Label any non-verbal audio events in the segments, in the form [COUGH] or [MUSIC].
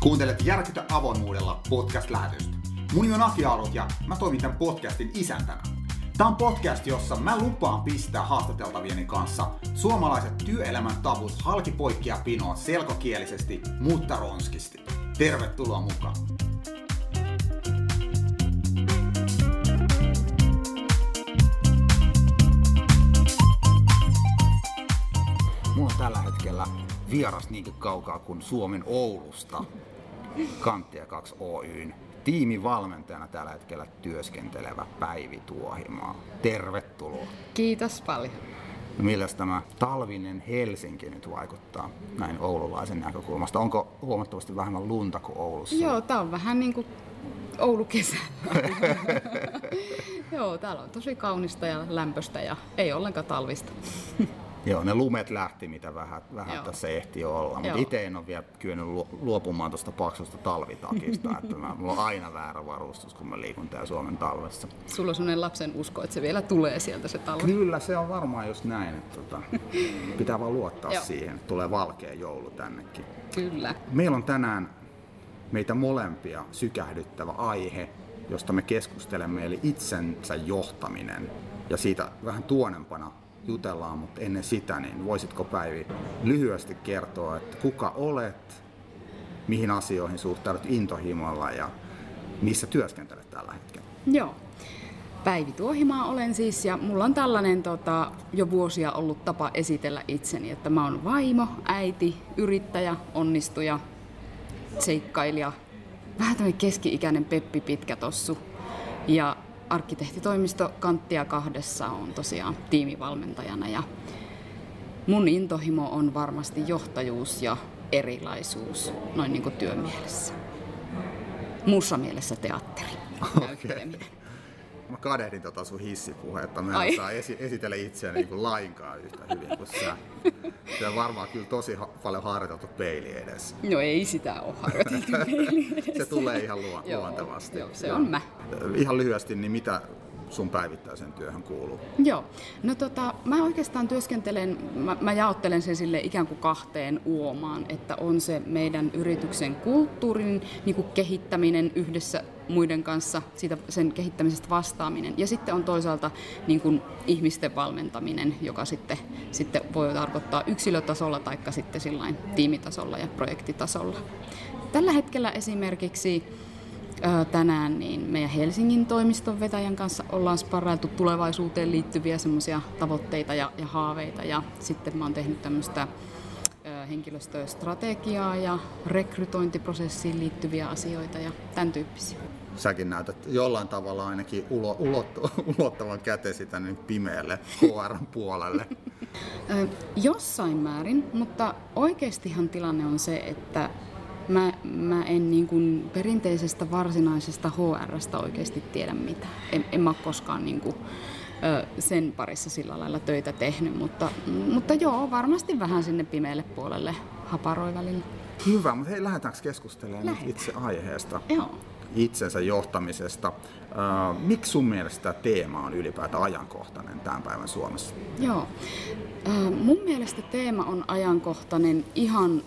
Kuuntelet Järkytä avoimuudella podcast-lähetystä. Mun nimi on Aki Arut ja mä toimin tämän podcastin isäntänä. Tämä on podcast, jossa mä lupaan pistää haastateltavieni kanssa suomalaiset työelämän tavut halki poikkia pinoon selkokielisesti, mutta ronskisti. Tervetuloa mukaan! Mulla on tällä hetkellä vieras niinkin kaukaa kuin Suomen Oulusta. Kanttia 2 Oyn tiimivalmentajana tällä hetkellä työskentelevä Päivi Tuohimaa. Tervetuloa. Kiitos paljon. No milläs tämä talvinen Helsinki nyt vaikuttaa näin oululaisen näkökulmasta? Onko huomattavasti vähemmän lunta kuin Oulussa? Joo, tää on vähän niin kuin Oulu kesällä. [LAUGHS] Joo, täällä on tosi kaunista ja lämpöstä ja ei ollenkaan talvista. [LAUGHS] Joo, ne lumet lähti, mitä vähän, vähän Joo. tässä ehti olla. Mutta itse en ole vielä kyennyt luopumaan tuosta paksusta talvitakista. että mä, mulla on aina väärä varustus, kun mä liikun täällä Suomen talvessa. Sulla on sellainen lapsen usko, että se vielä tulee sieltä se talvi. Kyllä, se on varmaan just näin. Että tota, pitää vaan luottaa siihen, että tulee valkea joulu tännekin. Kyllä. Meillä on tänään meitä molempia sykähdyttävä aihe, josta me keskustelemme, eli itsensä johtaminen. Ja siitä vähän tuonempana jutellaan, mutta ennen sitä, niin voisitko Päivi lyhyesti kertoa, että kuka olet, mihin asioihin suhtaudut intohimolla ja missä työskentelet tällä hetkellä? Joo. Päivi Tuohimaa olen siis ja mulla on tällainen tota, jo vuosia ollut tapa esitellä itseni, että mä oon vaimo, äiti, yrittäjä, onnistuja, seikkailija, vähän tämmöinen keski-ikäinen Peppi Pitkä tossu. Ja arkkitehtitoimisto Kanttia kahdessa on tosiaan tiimivalmentajana ja mun intohimo on varmasti johtajuus ja erilaisuus noin niin kuin työmielessä. Muussa mielessä teatteri. Okay. Mä kadehdin tota sun hissipuhetta. Mä en saa esi- esitellä itseäni niin kuin lainkaan yhtä hyvin kuin sä. Se on varmaan kyllä tosi ha- paljon harjoiteltu peili edessä. No ei sitä ole harjoiteltu [LAUGHS] peili edessä. se tulee ihan luo- luontevasti. Joo, se on mä. Ihan lyhyesti, niin mitä sun päivittäisen työhön kuuluu? Joo, no tota, mä oikeastaan työskentelen, mä, mä jaottelen sen sille ikään kuin kahteen uomaan, että on se meidän yrityksen kulttuurin niin kuin kehittäminen yhdessä muiden kanssa, siitä, sen kehittämisestä vastaaminen. Ja sitten on toisaalta niin kuin ihmisten valmentaminen, joka sitten, sitten voi tarkoittaa yksilötasolla tai sitten tiimitasolla ja projektitasolla. Tällä hetkellä esimerkiksi tänään niin meidän Helsingin toimiston vetäjän kanssa ollaan sparrailtu tulevaisuuteen liittyviä semmoisia tavoitteita ja, ja haaveita. Ja sitten mä oon tehnyt tämmöistä henkilöstöstrategiaa ja rekrytointiprosessiin liittyviä asioita ja tämän tyyppisiä. Säkin näytät jollain tavalla ainakin ulo, ulottu, [LAUGHS] ulottavan kätesi tänne pimeälle HR-puolelle. Jossain määrin, mutta oikeastihan tilanne on se, että mä, mä en niin kuin perinteisestä varsinaisesta HRstä oikeasti tiedä mitään. En, en mä ole koskaan niin kuin, sen parissa sillä lailla töitä tehnyt, mutta, mutta joo, varmasti vähän sinne pimeälle puolelle haparoi välillä. Hyvä, mutta hei, lähdetäänkö keskustelemaan Lähdetään. itse aiheesta? Joo. Itsensä johtamisesta. Uh, miksi sun mielestä tämä teema on ylipäätään ajankohtainen tämän päivän Suomessa? Joo. Uh, mun mielestä teema on ajankohtainen ihan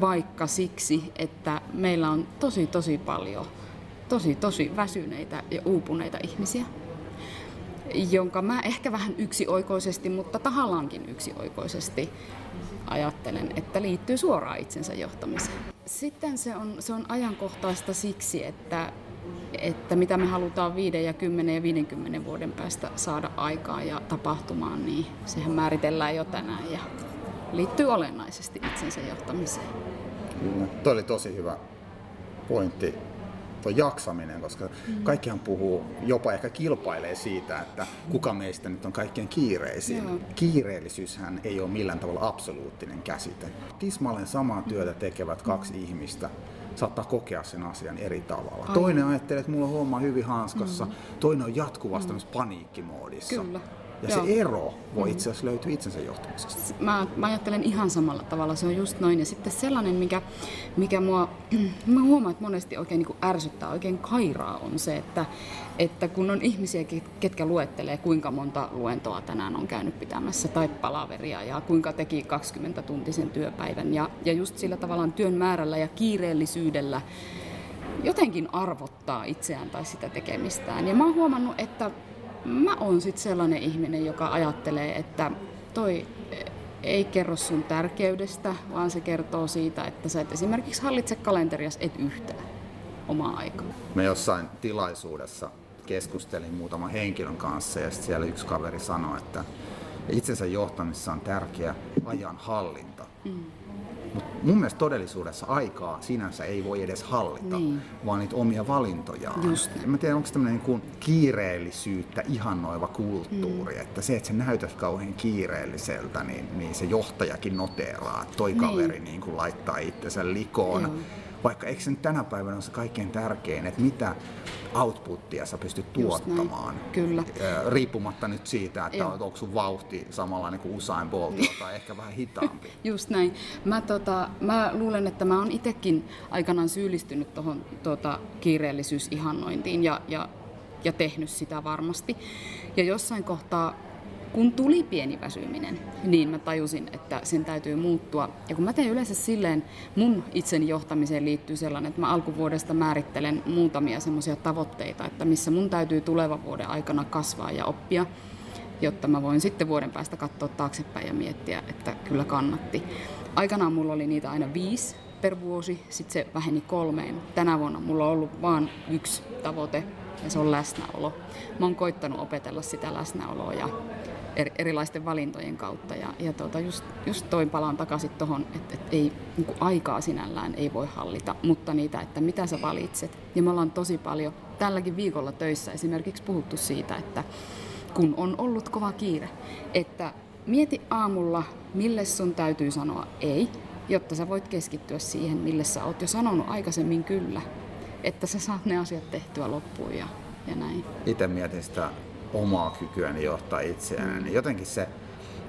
vaikka siksi, että meillä on tosi tosi paljon tosi tosi väsyneitä ja uupuneita ihmisiä, jonka mä ehkä vähän yksioikoisesti, mutta tahallaankin yksioikoisesti ajattelen, että liittyy suoraan itsensä johtamiseen. Sitten se on, se on ajankohtaista siksi, että, että mitä me halutaan 5 ja 10 ja 50 vuoden päästä saada aikaa ja tapahtumaan, niin sehän määritellään jo tänään ja liittyy olennaisesti itsensä johtamiseen. Kyllä. Tuo oli tosi hyvä pointti, tuo jaksaminen, koska mm. kaikkihan puhuu, jopa ehkä kilpailee siitä, että kuka meistä nyt on kaikkein kiireisin. Joo. Kiireellisyyshän ei ole millään tavalla absoluuttinen käsite. Tismalleen samaa työtä tekevät kaksi mm. ihmistä saattaa kokea sen asian eri tavalla. Aivan. Toinen ajattelee, että mulla on homma hyvin hanskassa, mm. toinen on jatkuvasti mm. paniikkimoodissa. Kyllä. Ja Joo. se ero voi itse asiassa löytyä itsensä johtamisesta. Mä, mä ajattelen ihan samalla tavalla, se on just noin. Ja sitten sellainen, mikä, mikä mua, [CLEARS THROAT] mä huomaan, että monesti oikein niin ärsyttää, oikein kairaa on se, että, että kun on ihmisiä, ketkä luettelee, kuinka monta luentoa tänään on käynyt pitämässä tai palaveria ja kuinka teki 20 tuntisen työpäivän ja, ja just sillä tavallaan työn määrällä ja kiireellisyydellä jotenkin arvottaa itseään tai sitä tekemistään. Ja mä oon huomannut, että mä oon sit sellainen ihminen, joka ajattelee, että toi ei kerro sun tärkeydestä, vaan se kertoo siitä, että sä et esimerkiksi hallitse kalenterias et yhtään omaa aikaa. Me jossain tilaisuudessa keskustelin muutaman henkilön kanssa ja sitten siellä yksi kaveri sanoi, että itsensä johtamisessa on tärkeä ajan hallinta. Mm. Mutta mun mielestä todellisuudessa aikaa sinänsä ei voi edes hallita, niin. vaan niitä omia valintojaan. Just En mä tiedä, onko se tämmöinen niin kiireellisyyttä ihannoiva kulttuuri, mm. että se, että sä näytät kauhean kiireelliseltä, niin, niin se johtajakin noteeraa, että toi niin. kaveri niin kuin laittaa itsensä likoon. Joo. Vaikka eikö se nyt tänä päivänä ole se kaikkein tärkein, että mitä outputtia sä pystyt tuottamaan. Kyllä. Riippumatta nyt siitä, että Joo. onko sun vauhti samanlainen kuin Usain Boltilla [LAUGHS] tai ehkä vähän hitaampi. Just näin. Mä, tota, mä luulen, että mä oon itsekin aikanaan syyllistynyt tuohon tota, kiireellisyysihannointiin ja, ja, ja tehnyt sitä varmasti. Ja jossain kohtaa kun tuli pieni väsyminen, niin mä tajusin, että sen täytyy muuttua. Ja kun mä teen yleensä silleen, mun itseni johtamiseen liittyy sellainen, että mä alkuvuodesta määrittelen muutamia semmoisia tavoitteita, että missä mun täytyy tulevan vuoden aikana kasvaa ja oppia, jotta mä voin sitten vuoden päästä katsoa taaksepäin ja miettiä, että kyllä kannatti. Aikanaan mulla oli niitä aina viisi per vuosi, sitten se väheni kolmeen. Tänä vuonna mulla on ollut vain yksi tavoite, ja se on läsnäolo. Mä oon koittanut opetella sitä läsnäoloa ja erilaisten valintojen kautta. Ja, ja tuota, just, just toi palaan takaisin tuohon, että, että ei, niin aikaa sinällään ei voi hallita, mutta niitä, että mitä sä valitset. Ja me ollaan tosi paljon tälläkin viikolla töissä esimerkiksi puhuttu siitä, että kun on ollut kova kiire, että mieti aamulla, mille sun täytyy sanoa ei, jotta sä voit keskittyä siihen, mille sä oot jo sanonut aikaisemmin kyllä, että sä saat ne asiat tehtyä loppuun ja, ja näin. Itse mietin sitä omaa kykyäni johtaa itseäni, mm. niin jotenkin se,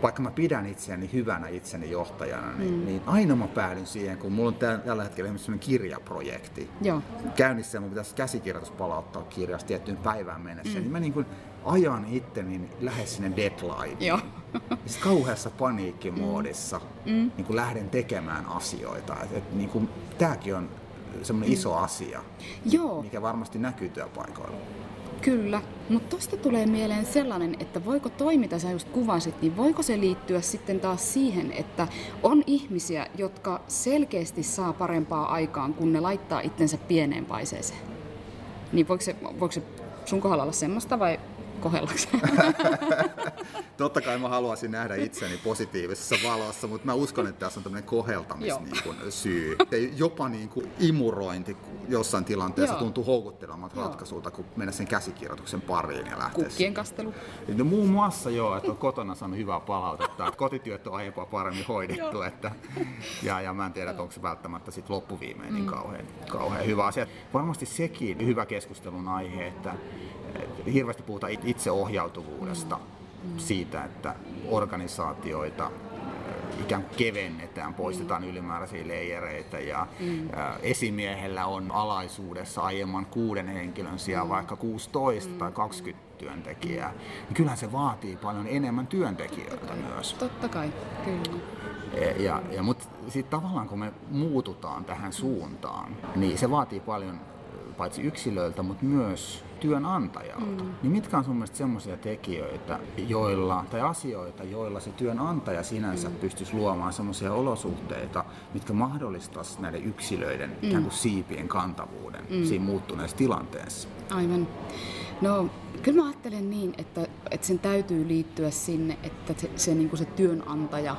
vaikka mä pidän itseäni hyvänä itseni johtajana, niin, mm. niin aina mä päädyn siihen, kun mulla on tällä hetkellä sellainen kirjaprojekti Joo. käynnissä ja mun pitäisi käsikirjoitus palauttaa kirjasta tiettyyn päivään mennessä, mm. niin mä niin kuin ajan itteni lähes sinne deadline. Joo. Sitten kauheassa paniikkimoodissa mm. niin kuin lähden tekemään asioita. Et, et, niin kuin, tääkin on semmoinen mm. iso asia, Joo. mikä varmasti näkyy työpaikoilla. Kyllä, mutta tuosta tulee mieleen sellainen, että voiko toi, mitä sä just kuvasit, niin voiko se liittyä sitten taas siihen, että on ihmisiä, jotka selkeästi saa parempaa aikaan, kun ne laittaa itsensä pieneen paiseeseen? Niin voiko se, voiko se sun kohdalla olla semmoista vai kohellakseen? [LAUGHS] [LAUGHS] Totta kai mä haluaisin nähdä itseni positiivisessa valossa, mutta mä uskon, että tässä on tämmöinen koheltamissyy. Niin jopa niin kuin imurointi jossain tilanteessa Joo. tuntuu houkuttelemat ratkaisulta, kun mennä sen käsikirjoituksen pariin ja lähteä. Kukkien kastelu. No muun muassa joo, että on kotona saanut hyvää palautetta, että kotityöt on aiempaa paremmin hoidettu. että, ja, ja mä en tiedä, onko se välttämättä sit loppuviimein niin mm. kauhean, kauhean hyvä asia. Varmasti sekin hyvä keskustelun aihe, että hirveästi puhutaan itseohjautuvuudesta, mm. Siitä, että organisaatioita ikään kuin kevennetään, poistetaan mm. ylimääräisiä leijereitä ja mm. esimiehellä on alaisuudessa aiemman kuuden henkilön sijaan mm. vaikka 16 mm. tai 20 työntekijää, niin kyllähän se vaatii paljon enemmän työntekijöitä Totta myös. Totta kai, kyllä. E, ja, ja, mutta sitten tavallaan kun me muututaan tähän suuntaan, niin se vaatii paljon paitsi yksilöiltä, mutta myös työnantajalta. Mm. Niin mitkä on sun mielestä semmoisia tekijöitä, joilla, tai asioita, joilla se työnantaja sinänsä mm. pystyisi luomaan semmoisia olosuhteita, mitkä mahdollistaisi näiden yksilöiden mm. ikään kuin siipien kantavuuden mm. siinä muuttuneessa tilanteessa? Aivan. No, kyllä mä ajattelen niin, että, että sen täytyy liittyä sinne, että se, se, niin kuin se työnantaja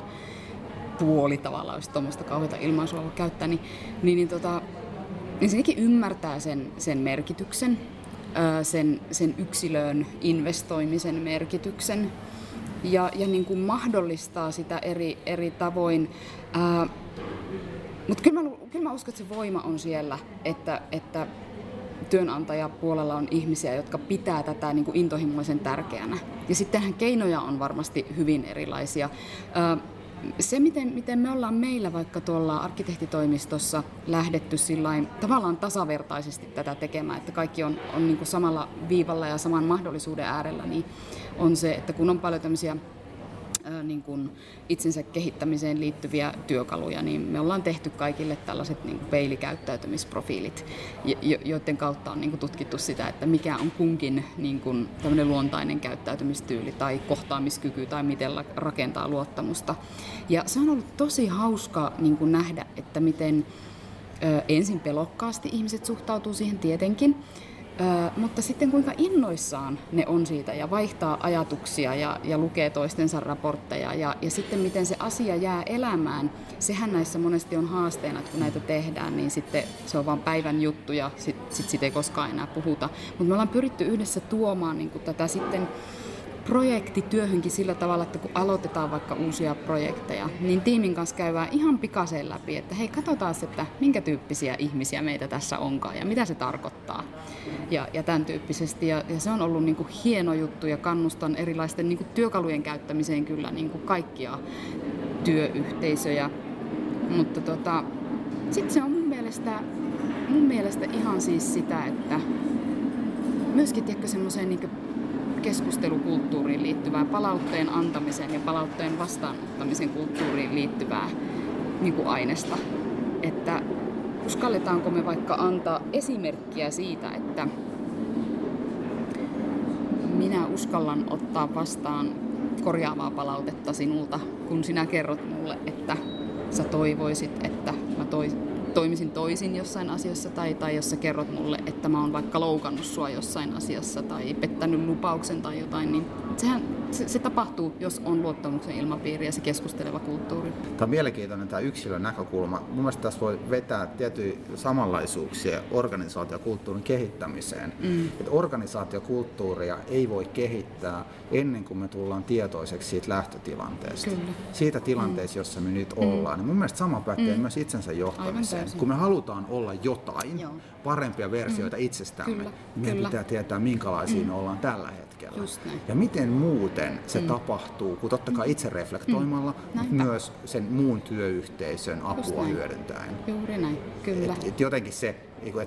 puoli tavallaan, jos tuommoista kauheita ilmaisua käyttää, niin, niin, niin tota, niin sekin ymmärtää sen, sen merkityksen, sen, sen yksilöön investoimisen merkityksen ja, ja niin kuin mahdollistaa sitä eri, eri tavoin. Mutta kyllä mä, kyllä mä uskon, että se voima on siellä, että, että työnantajapuolella on ihmisiä, jotka pitää tätä niin kuin intohimoisen tärkeänä. Ja sittenhän keinoja on varmasti hyvin erilaisia. Se, miten, miten me ollaan meillä vaikka tuolla arkkitehtitoimistossa lähdetty sillain, tavallaan tasavertaisesti tätä tekemään, että kaikki on, on niin samalla viivalla ja saman mahdollisuuden äärellä, niin on se, että kun on paljon tämmöisiä niin kuin itsensä kehittämiseen liittyviä työkaluja, niin me ollaan tehty kaikille tällaiset niin kuin peilikäyttäytymisprofiilit, joiden kautta on niin kuin tutkittu sitä, että mikä on kunkin niin kuin luontainen käyttäytymistyyli tai kohtaamiskyky tai miten rakentaa luottamusta. Ja se on ollut tosi hauska niin kuin nähdä, että miten ensin pelokkaasti ihmiset suhtautuu siihen tietenkin, Ö, mutta sitten kuinka innoissaan ne on siitä ja vaihtaa ajatuksia ja, ja lukee toistensa raportteja ja, ja sitten miten se asia jää elämään. Sehän näissä monesti on haasteena, että kun näitä tehdään, niin sitten se on vain päivän juttu ja sitten sit siitä ei koskaan enää puhuta. Mutta me ollaan pyritty yhdessä tuomaan niin tätä sitten projektityöhönkin sillä tavalla, että kun aloitetaan vaikka uusia projekteja, niin tiimin kanssa käydään ihan pikaisen läpi, että hei, katsotaan, että minkä tyyppisiä ihmisiä meitä tässä onkaan ja mitä se tarkoittaa. Ja, ja tämän tyyppisesti. Ja, ja se on ollut niin kuin hieno juttu ja kannustan erilaisten niin kuin työkalujen käyttämiseen kyllä niin kuin kaikkia työyhteisöjä. Mutta tota, sitten se on mun mielestä, mun mielestä ihan siis sitä, että myöskin tiedätkö semmoiseen niin keskustelukulttuuriin liittyvää, palautteen antamisen ja palautteen vastaanottamisen kulttuuriin liittyvää niin kuin aineesta. Että uskalletaanko me vaikka antaa esimerkkiä siitä, että minä uskallan ottaa vastaan korjaavaa palautetta sinulta, kun sinä kerrot mulle, että sä toivoisit, että mä toisin toimisin toisin jossain asiassa tai, tai jos sä kerrot mulle, että mä oon vaikka loukannut sua jossain asiassa tai pettänyt lupauksen tai jotain, niin sehän se, se tapahtuu, jos on luottamuksen ilmapiiri ja se keskusteleva kulttuuri. Tämä on mielenkiintoinen tämä yksilön näkökulma. Mun mielestä tässä voi vetää tiettyjä samanlaisuuksia organisaatiokulttuurin kehittämiseen. Mm. Että organisaatiokulttuuria ei voi kehittää ennen kuin me tullaan tietoiseksi siitä lähtötilanteesta. Kyllä. Siitä tilanteesta, mm. jossa me nyt mm. ollaan. Ja mun mielestä sama pätee mm. myös itsensä johtamiseen. Kun me halutaan olla jotain, Joo. parempia versioita mm. itsestämme, Kyllä. niin meidän Kyllä. pitää tietää, minkälaisia mm. me ollaan tällä hetkellä hetkellä. Ja miten muuten se mm. tapahtuu, kun totta kai itse reflektoimalla, mm. mutta myös sen muun työyhteisön apua hyödyntäen. Juuri näin, kyllä. Et, et jotenkin se Niinku,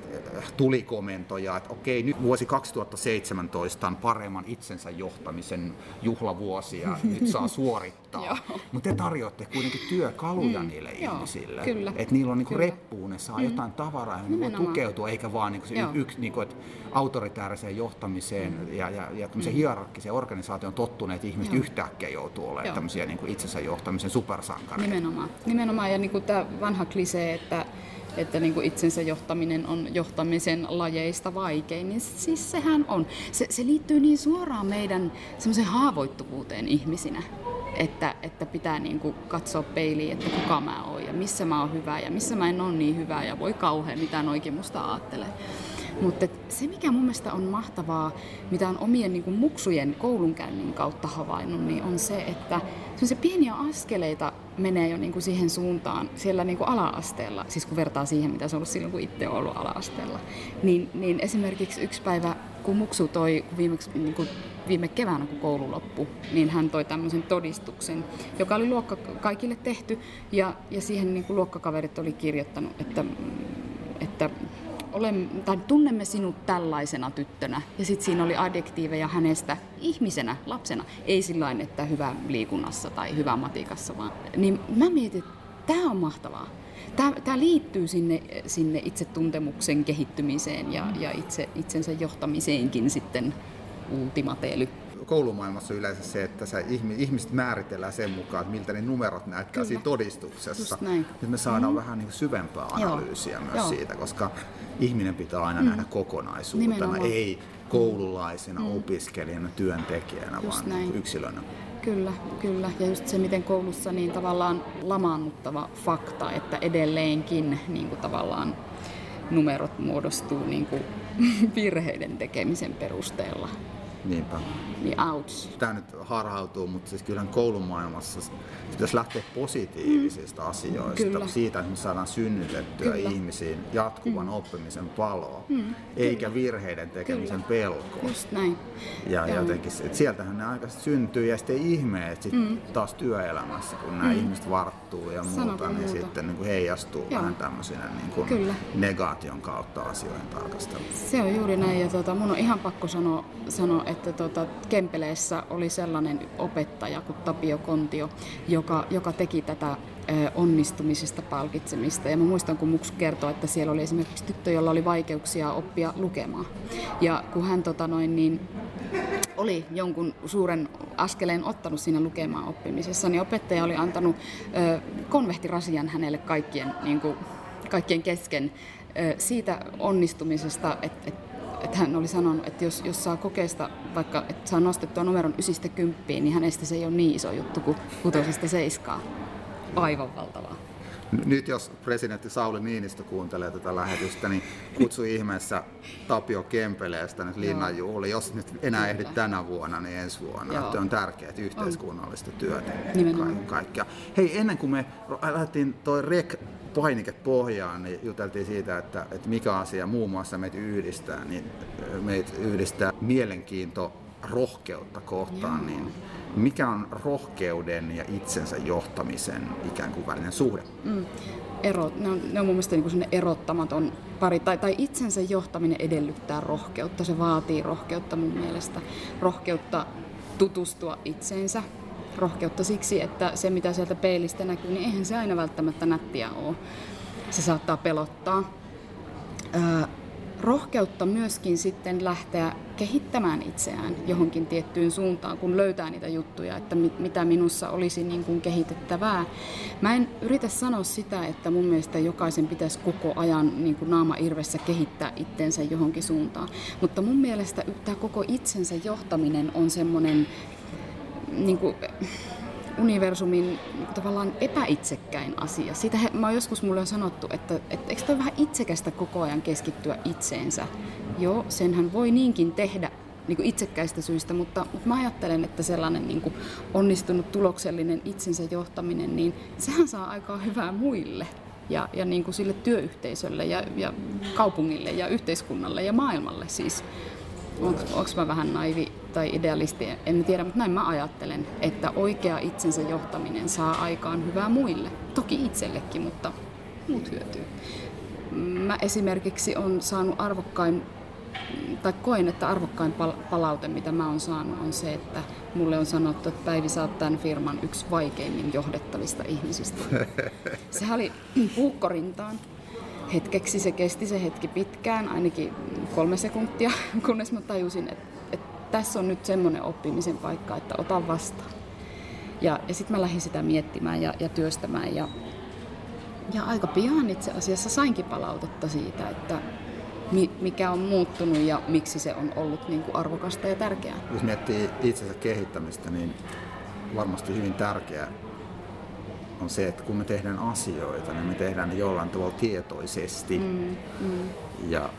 tuli komentoja, että okei, nyt vuosi 2017 on paremman itsensä johtamisen juhlavuosi ja nyt saa [LAUGHS] suorittaa. Mutta te tarjoatte kuitenkin työkaluja mm, niille joo, ihmisille. Että niillä on niinku reppuun, ne saa mm. jotain tavaraa, johon voi tukeutua, eikä vaan niinku yksi niinku, autoritääriseen johtamiseen mm. ja, ja, ja mm. hierarkkiseen organisaation tottuneet ihmiset joo. yhtäkkiä joutuu olemaan tämmöisiä niinku itsensä johtamisen supersankareita. Nimenomaan. Nimenomaan ja niinku tämä vanha klisee, että että niin kuin itsensä johtaminen on johtamisen lajeista vaikein, niin siis sehän on. Se, se liittyy niin suoraan meidän semmoiseen haavoittuvuuteen ihmisinä, että, että pitää niin kuin katsoa peiliin, että kuka mä oon ja missä mä oon hyvä ja missä mä en ole niin hyvä ja voi kauhean, mitä noikin musta ajattelee. Mutta se, mikä mun mielestä on mahtavaa, mitä on omien niin kuin muksujen koulunkäynnin kautta havainnut, niin on se, että se pieniä askeleita menee jo niin kuin siihen suuntaan siellä niin kuin ala-asteella, siis kun vertaa siihen, mitä se on ollut silloin, kun itse on ollut ala-asteella. Niin, niin esimerkiksi yksi päivä, kun Muksu toi kun viimeksi, niin kuin viime keväänä, kun koulu loppui, niin hän toi tämmöisen todistuksen, joka oli luokka kaikille tehty, ja, ja siihen niin kuin luokkakaverit oli kirjoittanut, että, olen, tai tunnemme sinut tällaisena tyttönä. Ja sitten siinä oli adjektiiveja hänestä ihmisenä, lapsena. Ei sillä että hyvä liikunnassa tai hyvä matikassa, vaan. Niin mä mietin, että tämä on mahtavaa. Tämä liittyy sinne, sinne itsetuntemuksen kehittymiseen ja, ja itse, itsensä johtamiseenkin sitten ultimateely koulumaailmassa yleensä se, että sä, ihmiset määritellään sen mukaan, että miltä ne numerot näyttää Kyllä. siinä todistuksessa. Nyt me saadaan mm. vähän niin syvempää analyysiä Joo. myös Joo. siitä, koska ihminen pitää aina mm. nähdä kokonaisuutena, Nimenomaan. ei koululaisena, mm. opiskelijana, työntekijänä, just vaan näin. yksilönä. Kyllä, kyllä. Ja just se, miten koulussa niin tavallaan lamaannuttava fakta, että edelleenkin niin kuin tavallaan numerot muodostuu niin kuin [LAUGHS] virheiden tekemisen perusteella Niinpä. Niin ouch. Tämä nyt harhautuu, mutta siis kyllähän koulumaailmassa pitäisi lähteä positiivisista mm. asioista. Kyllä. Siitä, että me saadaan synnytettyä Kyllä. ihmisiin jatkuvan mm. oppimisen paloa, mm. eikä virheiden tekemisen Kyllä. pelkoa. Just näin. Ja Joo. jotenkin, että sieltähän ne aika syntyy ja sitten ei ihme, että sit mm. taas työelämässä, kun nämä ihmiset varttuu ja muuta, Sanoppa niin muuta. sitten niin kuin heijastuu Joo. vähän tämmöisenä niin kuin Kyllä. negaation kautta asioihin tarkastella. Se on juuri näin ja tota, mun on ihan pakko sanoa, sanoa että tota, Kempeleessä oli sellainen opettaja kuin Tapio Kontio, joka, joka teki tätä onnistumisesta palkitsemista. Ja mä muistan, kun Muks kertoi, että siellä oli esimerkiksi tyttö, jolla oli vaikeuksia oppia lukemaan. Ja kun hän tota, noin, niin, oli jonkun suuren askeleen ottanut siinä lukemaan oppimisessa, niin opettaja oli antanut ö, konvehtirasian hänelle kaikkien, niin kuin, kaikkien kesken ö, siitä onnistumisesta, että et, et hän oli sanonut, että jos, jos saa kokeesta vaikka, että saa nostettua numeron ysistä kymppiin, niin hänestä se ei ole niin iso juttu kuin kutosesta seiskaa. Aivan valtavaa. Nyt jos presidentti Sauli Niinistö kuuntelee tätä lähetystä, niin kutsu ihmeessä Tapio Kempeleestä nyt linnanjuhli. Jos nyt enää ehdit tänä vuonna, niin ensi vuonna. Joo. Että on tärkeää yhteiskunnallista työtä. Nimenomaan. Kaikkea. Hei, ennen kuin me lähdettiin toi rek painike pohjaan, niin juteltiin siitä, että, että mikä asia muun muassa meitä yhdistää, niin meitä yhdistää mielenkiinto rohkeutta kohtaan, niin mikä on rohkeuden ja itsensä johtamisen ikään kuin välinen suhde? Mm. Ero, ne, on, ne on mun mielestä niin erottamaton pari. Tai, tai itsensä johtaminen edellyttää rohkeutta. Se vaatii rohkeutta mun mielestä. Rohkeutta tutustua itseensä. Rohkeutta siksi, että se mitä sieltä peilistä näkyy, niin eihän se aina välttämättä nättiä ole. Se saattaa pelottaa. Öö, rohkeutta myöskin sitten lähteä kehittämään itseään johonkin tiettyyn suuntaan, kun löytää niitä juttuja, että mit, mitä minussa olisi niin kuin kehitettävää. Mä en yritä sanoa sitä, että mun mielestä jokaisen pitäisi koko ajan niin kuin naama irvessä kehittää itsensä johonkin suuntaan. Mutta mun mielestä tämä koko itsensä johtaminen on semmoinen niin kuin, universumin tavallaan epäitsekkäin asia. Sitä he, mä oon joskus mulle on sanottu, että, että eikö toi vähän itsekästä koko ajan keskittyä itseensä. Joo, senhän voi niinkin tehdä niin kuin itsekkäistä syistä, mutta, mutta mä ajattelen, että sellainen niin kuin onnistunut tuloksellinen itsensä johtaminen, niin sehän saa aikaa hyvää muille ja, ja niin kuin sille työyhteisölle ja, ja kaupungille ja yhteiskunnalle ja maailmalle siis. Onko mä vähän naivi tai idealisti, en tiedä, mutta näin mä ajattelen, että oikea itsensä johtaminen saa aikaan hyvää muille. Toki itsellekin, mutta muut hyötyy. Mä esimerkiksi on saanut arvokkain, tai koen, että arvokkain pal- palaute, mitä mä oon saanut, on se, että mulle on sanottu, että Päivi, sä oot tämän firman yksi vaikeimmin johdettavista ihmisistä. [LAUGHS] Sehän oli puukkorintaan. Hetkeksi se kesti se hetki pitkään, ainakin kolme sekuntia, [LAUGHS] kunnes mä tajusin, että tässä on nyt semmoinen oppimisen paikka, että ota vastaan. Ja, ja sitten mä lähdin sitä miettimään ja, ja työstämään ja, ja aika pian itse asiassa sainkin palautetta siitä, että mi, mikä on muuttunut ja miksi se on ollut niin kuin arvokasta ja tärkeää. Jos miettii itsensä kehittämistä, niin varmasti hyvin tärkeää on se, että kun me tehdään asioita, niin me tehdään ne jollain tavalla tietoisesti. Mm, mm. Ja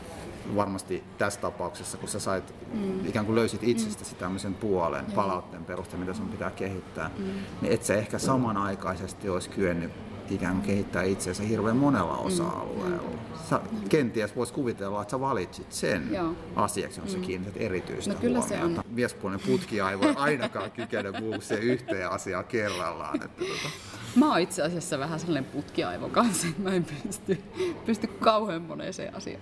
varmasti tässä tapauksessa, kun sä sait, mm. ikään kuin löysit itsestäsi tämmöisen puolen Joo. palautteen perusteella, mitä sun pitää kehittää, mm. niin et sä ehkä samanaikaisesti olisi kyennyt ikään kuin kehittää itseänsä hirveän monella osa-alueella. Sä kenties voisi kuvitella, että sä valitsit sen Joo. asiaksi, jossa mm. kiinnität erityistä No kyllä se huomiota. on. Miespuolinen putkiaivo ei ainakaan kykene muukseen yhteen asiaan kerrallaan. Että tota. Mä oon itse asiassa vähän sellainen putkiaivo kanssa, että mä en pysty, pysty kauhean moneeseen asiaan.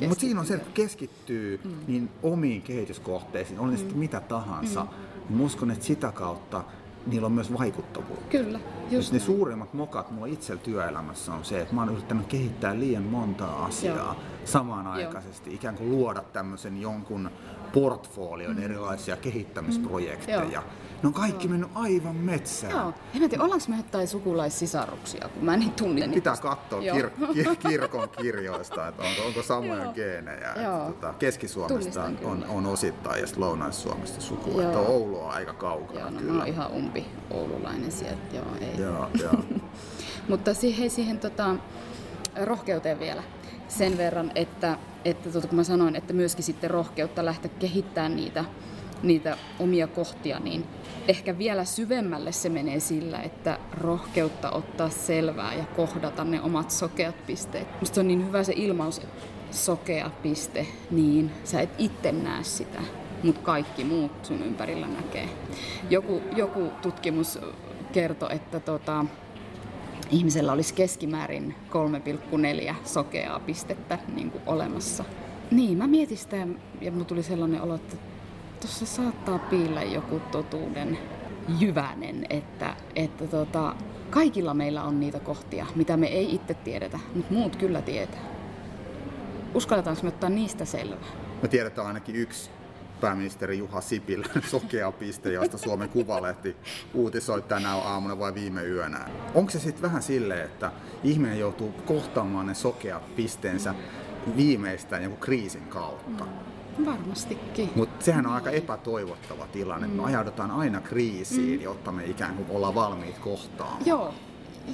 Mutta siinä on se, että kun keskittyy mm. niin omiin kehityskohteisiin, on ne sitten mitä tahansa, mm. niin uskon, että sitä kautta niillä on myös vaikuttavuutta. Kyllä, just ne suurimmat mokat mulla itsellä työelämässä on se, että mä oon yrittänyt kehittää liian montaa asiaa Joo. Samanaikaisesti, Joo. ikään kuin luoda tämmöisen jonkun portfolion mm. erilaisia kehittämisprojekteja. Joo. Ne on kaikki mennyt aivan metsään. Joo. En mä tiedä, ollaanko me jotain sukulaissisaruksia, kun mä en niitä tunne. Pitää katsoa kir- kir- [LAUGHS] kirkon kirjoista, että onko, onko samoja Joo. geenejä. Joo. Että, tota, Keski-Suomesta on, kyllä. on osittain ja Lounais-Suomesta sukua. Joo. Että Oulu on aika kaukana Joo, no mä kyllä. oon ihan umpi oululainen sieltä, joo ei. Joo, joo. [LAUGHS] Mutta siihen, siihen tota, rohkeuteen vielä sen verran, että, että tota, kun mä sanoin, että myöskin sitten rohkeutta lähteä kehittämään niitä niitä omia kohtia, niin ehkä vielä syvemmälle se menee sillä, että rohkeutta ottaa selvää ja kohdata ne omat sokeat pisteet. Musta on niin hyvä se ilmaus, että sokea piste, niin sä et itse näe sitä, mutta kaikki muut sun ympärillä näkee. Joku, joku tutkimus kertoi, että tota, ihmisellä olisi keskimäärin 3,4 sokeaa pistettä niin kuin olemassa. Niin, mä mietin sitä ja mulla tuli sellainen olo, että tuossa saattaa piillä joku totuuden jyvänen, että, että tota, kaikilla meillä on niitä kohtia, mitä me ei itse tiedetä, mutta muut kyllä tietää. Uskalletaanko me ottaa niistä selvää? Me tiedetään ainakin yksi pääministeri Juha Sipilä [LAUGHS] sokea piste, josta Suomen Kuvalehti uutisoi tänä aamuna vai viime yönä. Onko se sitten vähän silleen, että ihminen joutuu kohtaamaan ne sokeat pisteensä viimeistään joku kriisin kautta? Varmastikin. Mutta sehän on aika epätoivottava tilanne. Mm. Me ajaudutaan aina kriisiin, mm. jotta me ikään kuin ollaan valmiit kohtaamaan. Joo,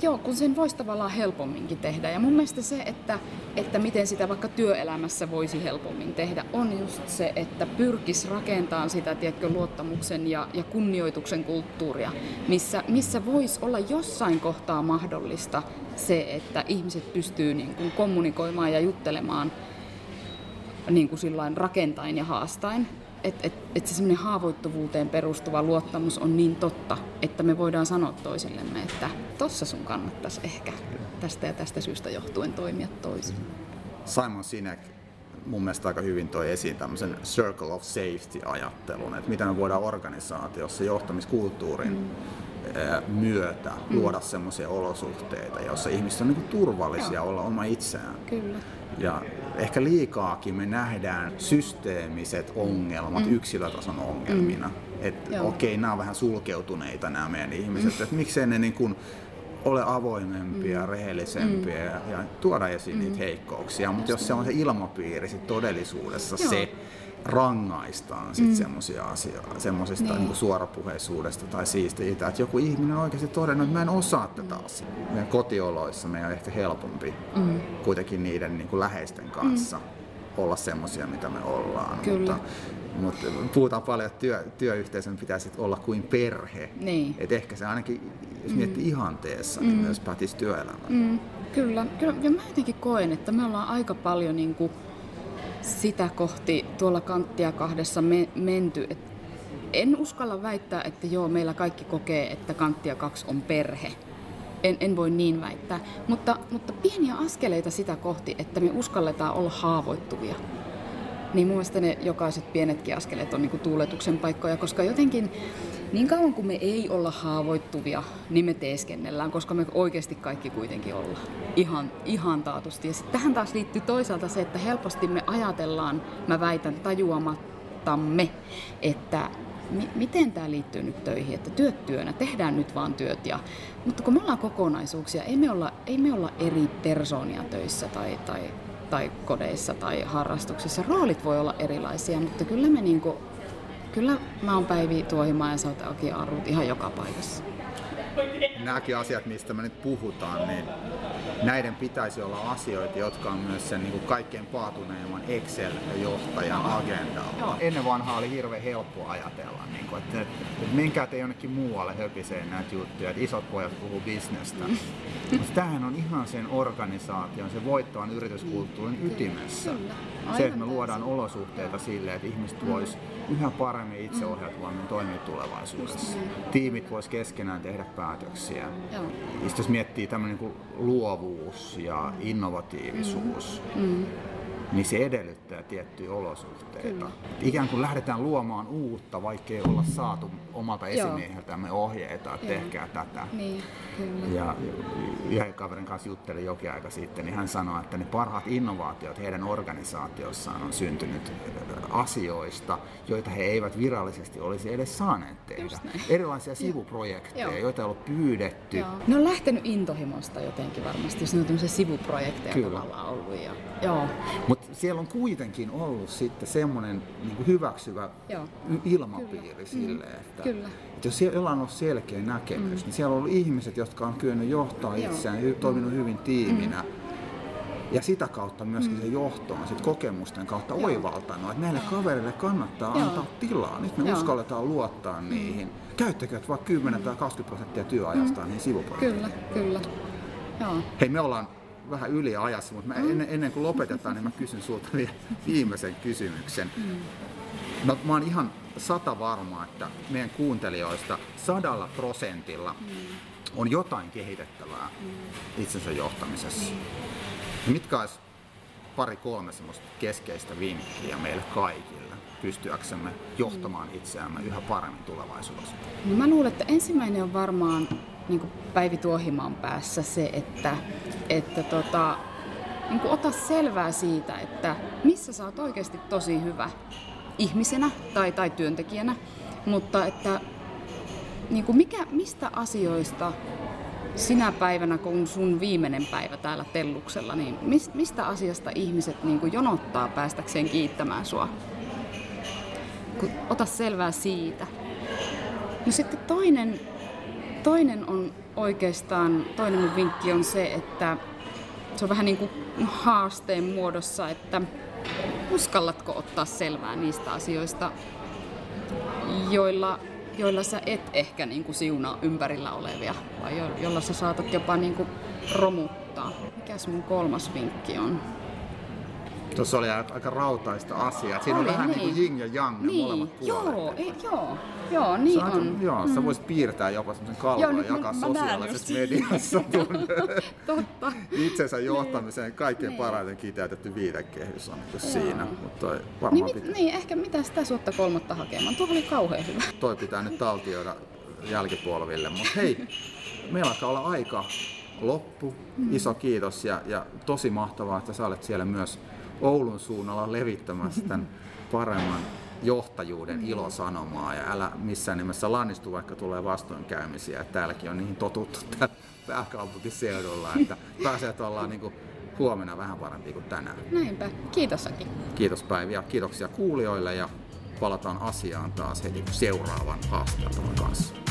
Joo, kun sen voisi tavallaan helpomminkin tehdä. Ja mun mielestä se, että, että miten sitä vaikka työelämässä voisi helpommin tehdä, on just se, että pyrkisi rakentamaan sitä tiedätkö, luottamuksen ja, ja kunnioituksen kulttuuria, missä, missä voisi olla jossain kohtaa mahdollista se, että ihmiset pystyy niin kuin kommunikoimaan ja juttelemaan niin kuin rakentain ja haastain että et, et se semmoinen haavoittuvuuteen perustuva luottamus on niin totta, että me voidaan sanoa toisillemme, että tossa sun kannattaisi ehkä tästä ja tästä syystä johtuen toimia toisin. Simon Sinek mun mielestä aika hyvin toi esiin tämmöisen circle of safety-ajattelun, että miten me voidaan organisaatiossa johtamiskulttuurin mm. myötä mm. luoda semmoisia olosuhteita, joissa ihmiset on niin turvallisia Joo. olla oma itseään. Kyllä. Ja ehkä liikaakin me nähdään systeemiset ongelmat mm. yksilötason ongelmina. Mm. Että okei, okay, nämä on vähän sulkeutuneita nämä meidän ihmiset, mm. että miksei ne niin kuin ole avoimempia, mm. rehellisempiä mm. ja, ja tuoda esiin mm. niitä heikkouksia. Mutta jos se on se ilmapiiri sit todellisuudessa Joo. se, rangaistaan sit mm. semmoisia asioita, semmoisesta niin. niin suorapuheisuudesta tai siitä, että joku ihminen on oikeasti todennut, että mä en osaa tätä asiaa. Meidän kotioloissa meidän on ehkä helpompi mm. kuitenkin niiden niin kuin läheisten kanssa mm. olla semmoisia, mitä me ollaan. Kyllä. Mutta, mutta puhutaan paljon, että työ, työyhteisön pitäisi olla kuin perhe. Niin. Et ehkä se ainakin, jos miettii mm. ihanteessa, niin mm. myös pätisi työelämään. Mm. Kyllä. Kyllä. Ja mä jotenkin koen, että me ollaan aika paljon niin kuin sitä kohti tuolla kanttia kahdessa me, menty. Et en uskalla väittää, että joo, meillä kaikki kokee, että kanttia kaksi on perhe. En, en voi niin väittää, mutta, mutta pieniä askeleita sitä kohti, että me uskalletaan olla haavoittuvia. Niin mun mielestä ne jokaiset pienetkin askeleet on niinku tuuletuksen paikkoja, koska jotenkin niin kauan kuin me ei olla haavoittuvia, niin me teeskennellään, koska me oikeasti kaikki kuitenkin ollaan. Ihan, ihan taatusti. Ja sitten tähän taas liittyy toisaalta se, että helposti me ajatellaan, mä väitän tajuamattamme, että mi- miten tämä liittyy nyt töihin, että työt työnä, tehdään nyt vaan työt. Ja, mutta kun me ollaan kokonaisuuksia, ei me olla, ei me olla eri persoonia töissä tai, tai, tai kodeissa tai harrastuksissa. Roolit voi olla erilaisia, mutta kyllä me niinku Kyllä mä oon Päivi Tuohimaa ja sä oot Aki Arut ihan joka paikassa. Nämäkin asiat, mistä me nyt puhutaan, niin näiden pitäisi olla asioita, jotka on myös sen niin kuin kaikkein paatuneimman Excel-johtajan agendalla. Ennen vanhaa oli hirveän helppo ajatella, niin kuin, että, että menkää te jonnekin muualle höpiseen näitä juttuja, että isot pojat puhuu bisnestä. Mm. Mutta tämähän on ihan sen organisaation, se voittavan yrityskulttuurin ytimessä. Se, että me luodaan olosuhteita sille, että ihmiset vois yhä paremmin itseohjautuvammin toimia tulevaisuudessa. Tiimit vois keskenään tehdä päätöksiä. Joo. jos miettii tämmöinen niin luovuus ja innovatiivisuus, mm niin se edellyttää tiettyjä olosuhteita. Kyllä. Ikään kuin lähdetään luomaan uutta, vaikkei olla saatu omalta esimieheltämme ohjeita, että Joo. tehkää tätä. Niin, kyllä. Ja yhden kaverin kanssa juttelin jokin aika sitten, niin hän sanoi, että ne parhaat innovaatiot heidän organisaatiossaan on syntynyt asioista, joita he eivät virallisesti olisi edes saaneet tehdä. Erilaisia sivuprojekteja, Joo. joita ei ollut pyydetty. Joo. Ne on lähtenyt intohimosta jotenkin varmasti, jos ne on sivuprojekteja Kyllä. tavallaan ollut. Ja, joo. Mut siellä on kuitenkin ollut sitten semmoinen niin hyväksyvä Joo. ilmapiiri Kyllä. sille, mm. että, Kyllä. että jos siellä on ollut selkeä näkemys, mm. niin siellä on ollut ihmiset, jotka on kyennyt johtaa itseään, Joo. toiminut mm. hyvin tiiminä. Mm Ja sitä kautta myöskin mm. se johto on sit kokemusten kautta Joo. oivaltanut, että näille kavereille kannattaa Joo. antaa tilaa. Nyt me Joo. uskalletaan luottaa mm. niihin. Käyttäkö vaikka 10 tai 20 prosenttia työajasta mm. niin sivuprojektiin. Kyllä, kyllä. Joo. Hei, me ollaan vähän yli ajassa, mutta mä mm. ennen, ennen kuin lopetetaan, niin mä kysyn sulta [LAUGHS] vielä viimeisen kysymyksen. No, mä oon ihan sata varma, että meidän kuuntelijoista sadalla prosentilla mm. on jotain kehitettävää itsensä johtamisessa. Mm. Mitkä olisi pari kolme semmoista keskeistä vinkkiä meille kaikille pystyäksemme johtamaan itseämme yhä paremmin tulevaisuudessa? No mä luulen, että ensimmäinen on varmaan niin Päivi Tuohimaan päässä se, että, että tota, niin ota selvää siitä, että missä sä oot oikeasti tosi hyvä ihmisenä tai, tai työntekijänä, mutta että niin kuin mikä, mistä asioista sinä päivänä, kun sun viimeinen päivä täällä telluksella, niin mistä asiasta ihmiset niin kuin jonottaa päästäkseen kiittämään sua? Ota selvää siitä. No sitten toinen, toinen on oikeastaan, toinen mun vinkki on se, että se on vähän niin kuin haasteen muodossa, että uskallatko ottaa selvää niistä asioista, joilla, joilla sä et ehkä niin kuin siunaa ympärillä olevia, vai jo, jolla sä saatat jopa niin kuin romuttaa. Mikäs mun kolmas vinkki on? Tuossa oli aika rautaista asiaa. Siinä oli, on vähän niin. niin kuin yin ja yang niin. molemmat puolet. Joo, ei, joo, joo, niin sä, on. Joo, mm. sä voisit piirtää jopa semmoisen kalvon ja jakaa mä, sosiaalisessa mediassa [LAUGHS] Totta. itsensä johtamiseen kaikkein niin. parhaiten kiteytetty viitekehys on niin siinä. Mutta varmaan niin, mit, niin, ehkä mitä sitä suotta kolmatta hakemaan. Tuo oli kauhean hyvä. Toi pitää nyt taltioida jälkipolville. Mutta hei, meillä alkaa olla aika loppu. Mm. Iso kiitos ja, ja tosi mahtavaa, että sä olet siellä myös Oulun suunnalla levittämässä tämän paremman johtajuuden ilosanomaa ja älä missään nimessä lannistu, vaikka tulee vastoinkäymisiä. Täälläkin on niihin totuttu täällä pääkaupunkiseudulla, että pääsee ollaan niin kuin huomenna vähän parempi kuin tänään. Näinpä. Kiitos Aki. Kiitos Päivi ja kiitoksia kuulijoille ja palataan asiaan taas heti seuraavan haasteltavan kanssa.